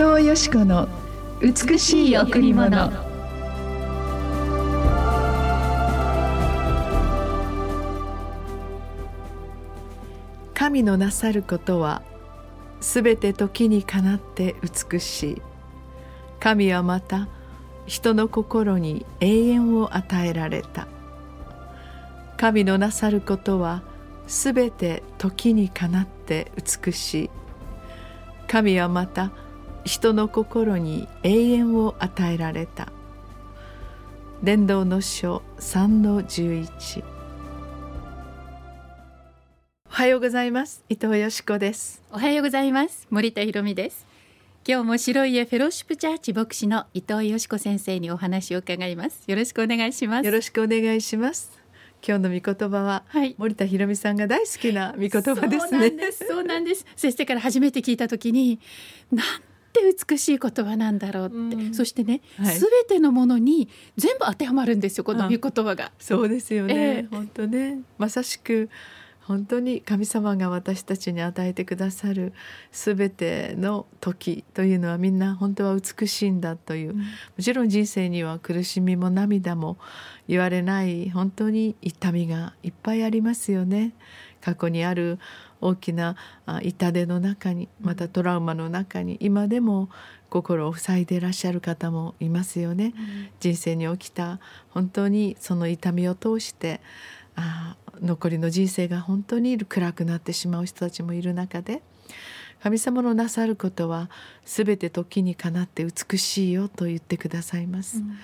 藤よし子の美しい贈り物。神のなさることはすべて時にかなって美しい。神はまた人の心に永遠を与えられた。神のなさることはすべて時にかなって美しい。神はまた人の心に永遠を与えられた。伝道の書3の11おはようございます。伊藤よしこです。おはようございます。森田博美です。今日も白家フェローシップチャーチ牧師の伊藤よしこ先生にお話を伺います。よろしくお願いします。よろしくお願いします。今日の御言葉は、はい、森田博美さんが大好きな御言葉ですね。そうなんです。先生から初めて聞いた時になんて美しい言葉なんだろうって、うん、そしてね、す、べ、てのものに全部当てはまるんですよこの御言葉が。そうですよね、えー、本当ね。まさしく本当に神様が私たちに与えてくださる全ての時というのはみんな本当は美しいんだという、うん、もちろん人生には苦しみも涙も言われない本当に痛みがいっぱいありますよね。過去にある大きな痛手の中にまたトラウマの中に今でも心を塞いでいらっしゃる方もいますよね。うん、人生に起きた本当にその痛みを通してあ残りの人生が本当に暗くなってしまう人たちもいる中で神様のなさることは全て時にかなって美しいよと言ってくださいます。うん、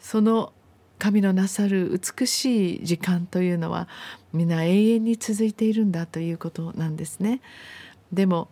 その神のなさる美しい時間というのは皆永遠に続いているんだということなんですね。でも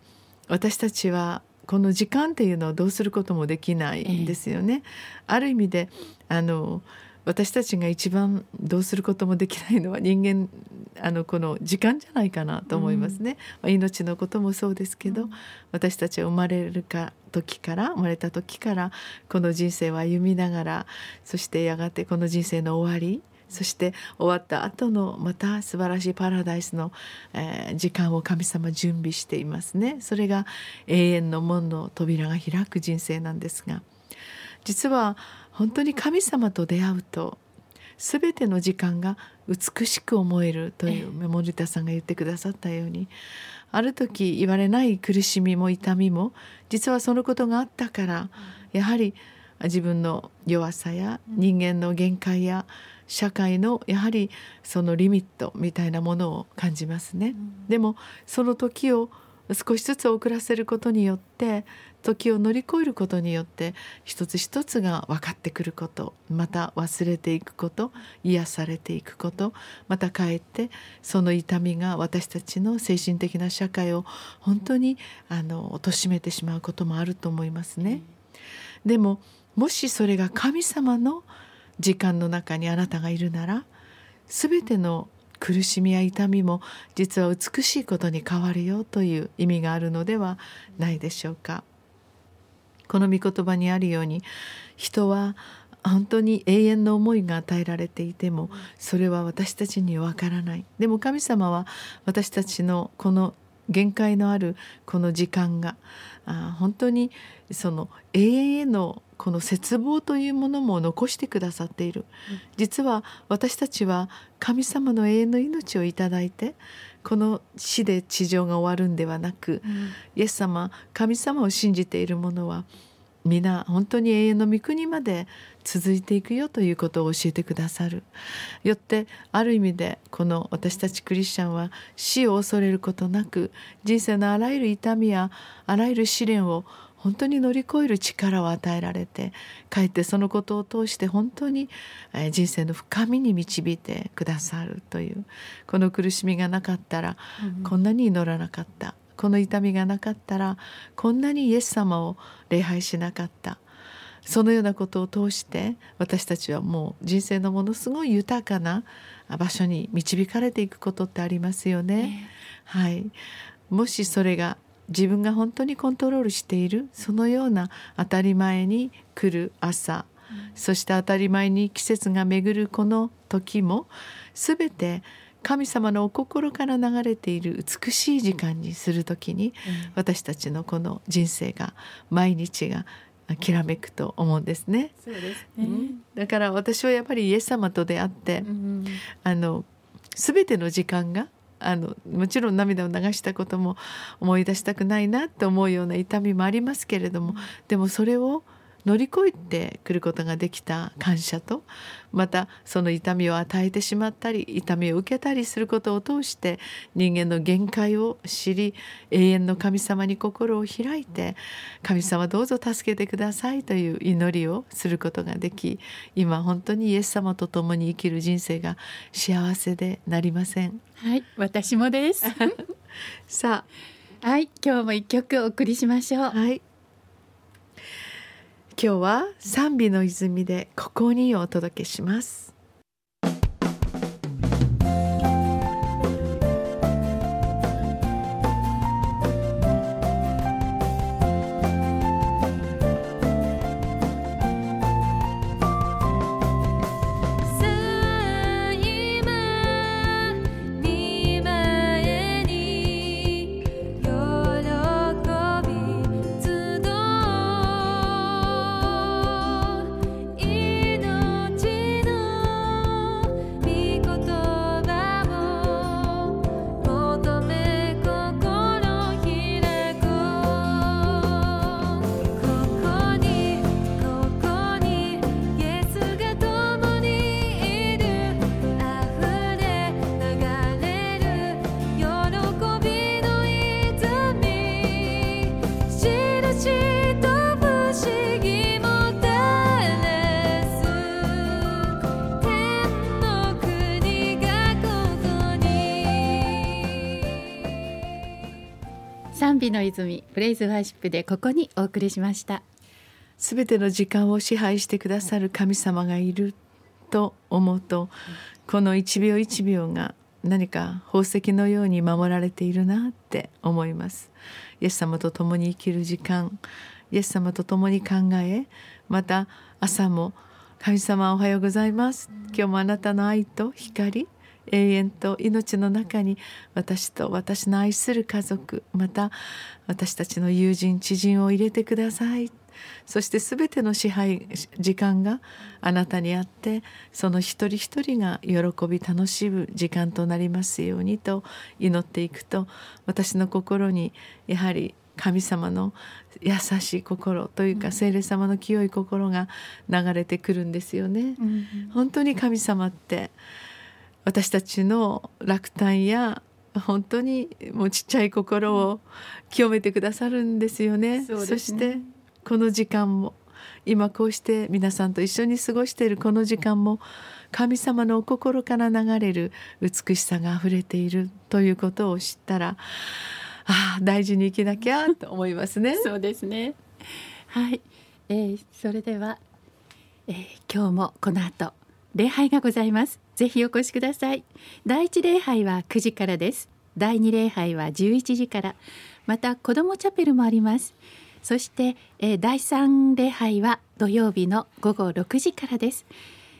私たちはこの時間っていうのをどうすることもできないんですよね。ええ、ある意味であの私たちが一番どうすることもできないのは人間 あのこの時間じゃないかなと思いますね、うん、まあ、命のこともそうですけど、うん、私たちは生まれるか時から生まれた時からこの人生を歩みながらそしてやがてこの人生の終わりそして終わった後のまた素晴らしいパラダイスの、えー、時間を神様準備していますね。それが永遠の門の扉が開く人生なんですが実は本当に神様と出会うと全ての時間が美しく思えるという森田さんが言ってくださったようにある時言われない苦しみも痛みも実はそのことがあったからやはり自分の弱さや人間の限界や社会のやはりそのリミットみたいなものを感じますね。でもその時を少しずつ遅らせることによって時を乗り越えることによって一つ一つが分かってくることまた忘れていくこと癒されていくことまたかえってその痛みが私たちの精神的な社会を本当にあの貶めてしまうこともあると思いますね。でももしそれが神様の時間の中にあなたがいるなら全ての苦しみや痛みも実は美しいことに変わるよという意味があるのではないでしょうか。この御言葉にあるように人は本当に永遠の思いが与えられていてもそれは私たちにわからないでも神様は私たちのこの限界のあるこの時間があ本当にその永遠へのこの絶望というものも残してくださっている、実は私たちは神様の永遠の命をいただいてこの死で地上が終わるんではなく、うん、イエス様神様を信じている者は皆本当に永遠の御国まで続いていくよということを教えてくださる。よってある意味でこの私たちクリスチャンは死を恐れることなく人生のあらゆる痛みやあらゆる試練を本当に乗り越える力を与えられてかえってそのことを通して本当に人生の深みに導いてくださるというこの苦しみがなかったらこんなに祈らなかった、この痛みがなかったらこんなにイエス様を礼拝しなかった。そのようなことを通して私たちはもう人生のものすごい豊かな場所に導かれていくことってありますよね。はい、もしそれが自分が本当にコントロールしているそのような当たり前に来る朝、そして当たり前に季節が巡るこの時も全て神様のお心から流れている美しい時間にする時に、私たちのこの人生が毎日がきらめくと思うんですね。そうですね、うん、だから私はやっぱりイエス様と出会って、うん、あの全ての時間があのもちろん涙を流したことも思い出したくないなと思うような痛みもありますけれども、でもそれを乗り越えてくることができた感謝とまたその痛みを与えてしまったり痛みを受けたりすることを通して人間の限界を知り永遠の神様に心を開いて神様どうぞ助けてくださいという祈りをすることができ今本当にイエス様と共に生きる人生が幸せでなりません。はい私もです さあはい今日も一曲お送りしましょう。はい今日は賛美の泉でここにお届けします。賛美の泉プレイズワーシップでここにお送りしました。すべての時間を支配してくださる神様がいると思うとこの一秒一秒が何か宝石のように守られているなって思います。イエス様と共に生きる時間イエス様と共に考えまた朝も神様おはようございます。今日もあなたの愛と光永遠と命の中に私と私の愛する家族また私たちの友人知人を入れてください。そして全ての支配時間があなたにあってその一人一人が喜び楽しむ時間となりますようにと祈っていくと私の心にやはり神様の優しい心というか、聖霊様の清い心が流れてくるんですよね。うん、本当に神様って私たちの落胆や本当にもうちっちゃい心を清めてくださるんですよね。そねそしてこの時間も今こうして皆さんと一緒に過ごしているこの時間も神様のお心から流れる美しさがあふれているということを知ったらああ大事に生きなきゃと思いますね。そうですねはい、えー、それでは、えー、今日もこの後礼拝がございます。ぜひお越しください。第一礼拝は9時からです。第二礼拝は11時から。また子どもチャペルもあります。そして、えー、第三礼拝は土曜日の午後6時からです、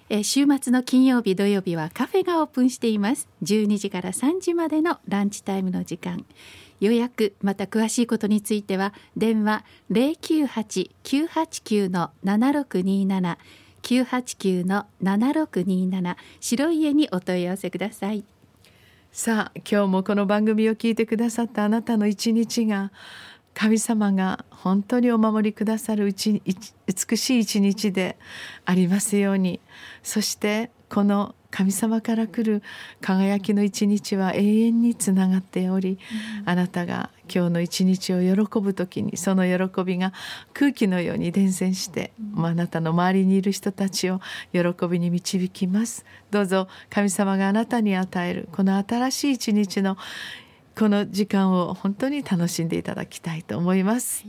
えー、週末の金曜日土曜日はカフェがオープンしています。12時から3時までのランチタイムの時間。予約また詳しいことについては電話098-989-7627 989-7627白い家にお問い合わせください。さあ今日もこの番組を聞いてくださったあなたの一日が神様が本当にお守りくださるうち美しい一日でありますように。そしてこの神様から来る輝きの一日は永遠につながっており、うん、あなたが今日の一日を喜ぶ時にその喜びが空気のように伝染して、うん、あなたの周りにいる人たちを喜びに導きます。どうぞ神様があなたに与えるこの新しい一日のこの時間を本当に楽しんでいただきたいと思います、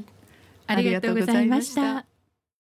はい、ありがとうございました